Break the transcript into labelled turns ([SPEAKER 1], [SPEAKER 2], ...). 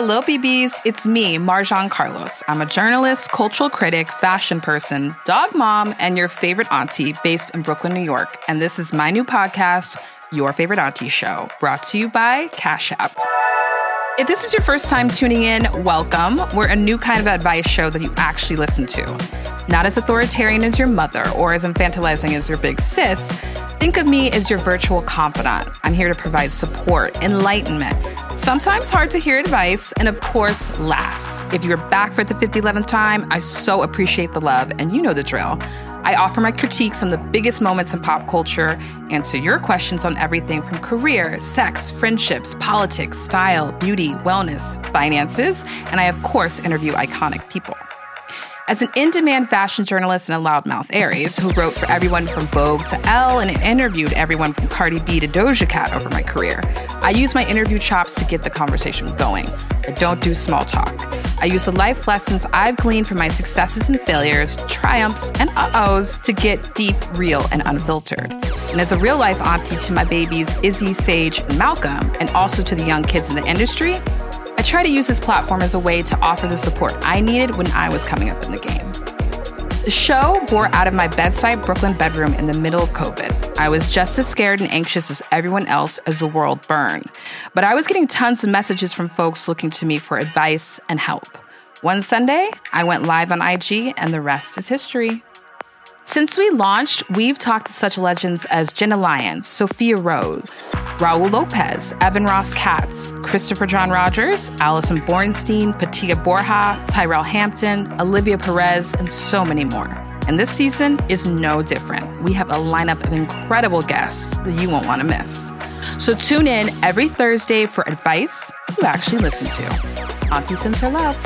[SPEAKER 1] Hello, BBs. It's me, Marjon Carlos. I'm a journalist, cultural critic, fashion person, dog mom, and your favorite auntie based in Brooklyn, New York. And this is my new podcast, Your Favorite Auntie Show, brought to you by Cash App. If this is your first time tuning in, welcome. We're a new kind of advice show that you actually listen to. Not as authoritarian as your mother or as infantilizing as your big sis. Think of me as your virtual confidant. I'm here to provide support, enlightenment, sometimes hard to hear advice, and of course, laughs. If you're back for the 5011th time, I so appreciate the love, and you know the drill. I offer my critiques on the biggest moments in pop culture, answer your questions on everything from career, sex, friendships, politics, style, beauty, wellness, finances, and I, of course, interview iconic people. As an in demand fashion journalist and a loudmouth Aries who wrote for everyone from Vogue to Elle and interviewed everyone from Cardi B to Doja Cat over my career, I use my interview chops to get the conversation going. I don't do small talk. I use the life lessons I've gleaned from my successes and failures, triumphs, and uh ohs to get deep, real, and unfiltered. And as a real life auntie to my babies, Izzy, Sage, and Malcolm, and also to the young kids in the industry, I try to use this platform as a way to offer the support I needed when I was coming up in the game. The show bore out of my bedside Brooklyn bedroom in the middle of COVID. I was just as scared and anxious as everyone else as the world burned. But I was getting tons of messages from folks looking to me for advice and help. One Sunday, I went live on IG, and the rest is history. Since we launched, we've talked to such legends as Jenna Lyons, Sophia Rose, Raul Lopez, Evan Ross Katz, Christopher John Rogers, Allison Bornstein, Patia Borja, Tyrell Hampton, Olivia Perez, and so many more. And this season is no different. We have a lineup of incredible guests that you won't want to miss. So tune in every Thursday for advice you actually listen to. Auntie sends her love.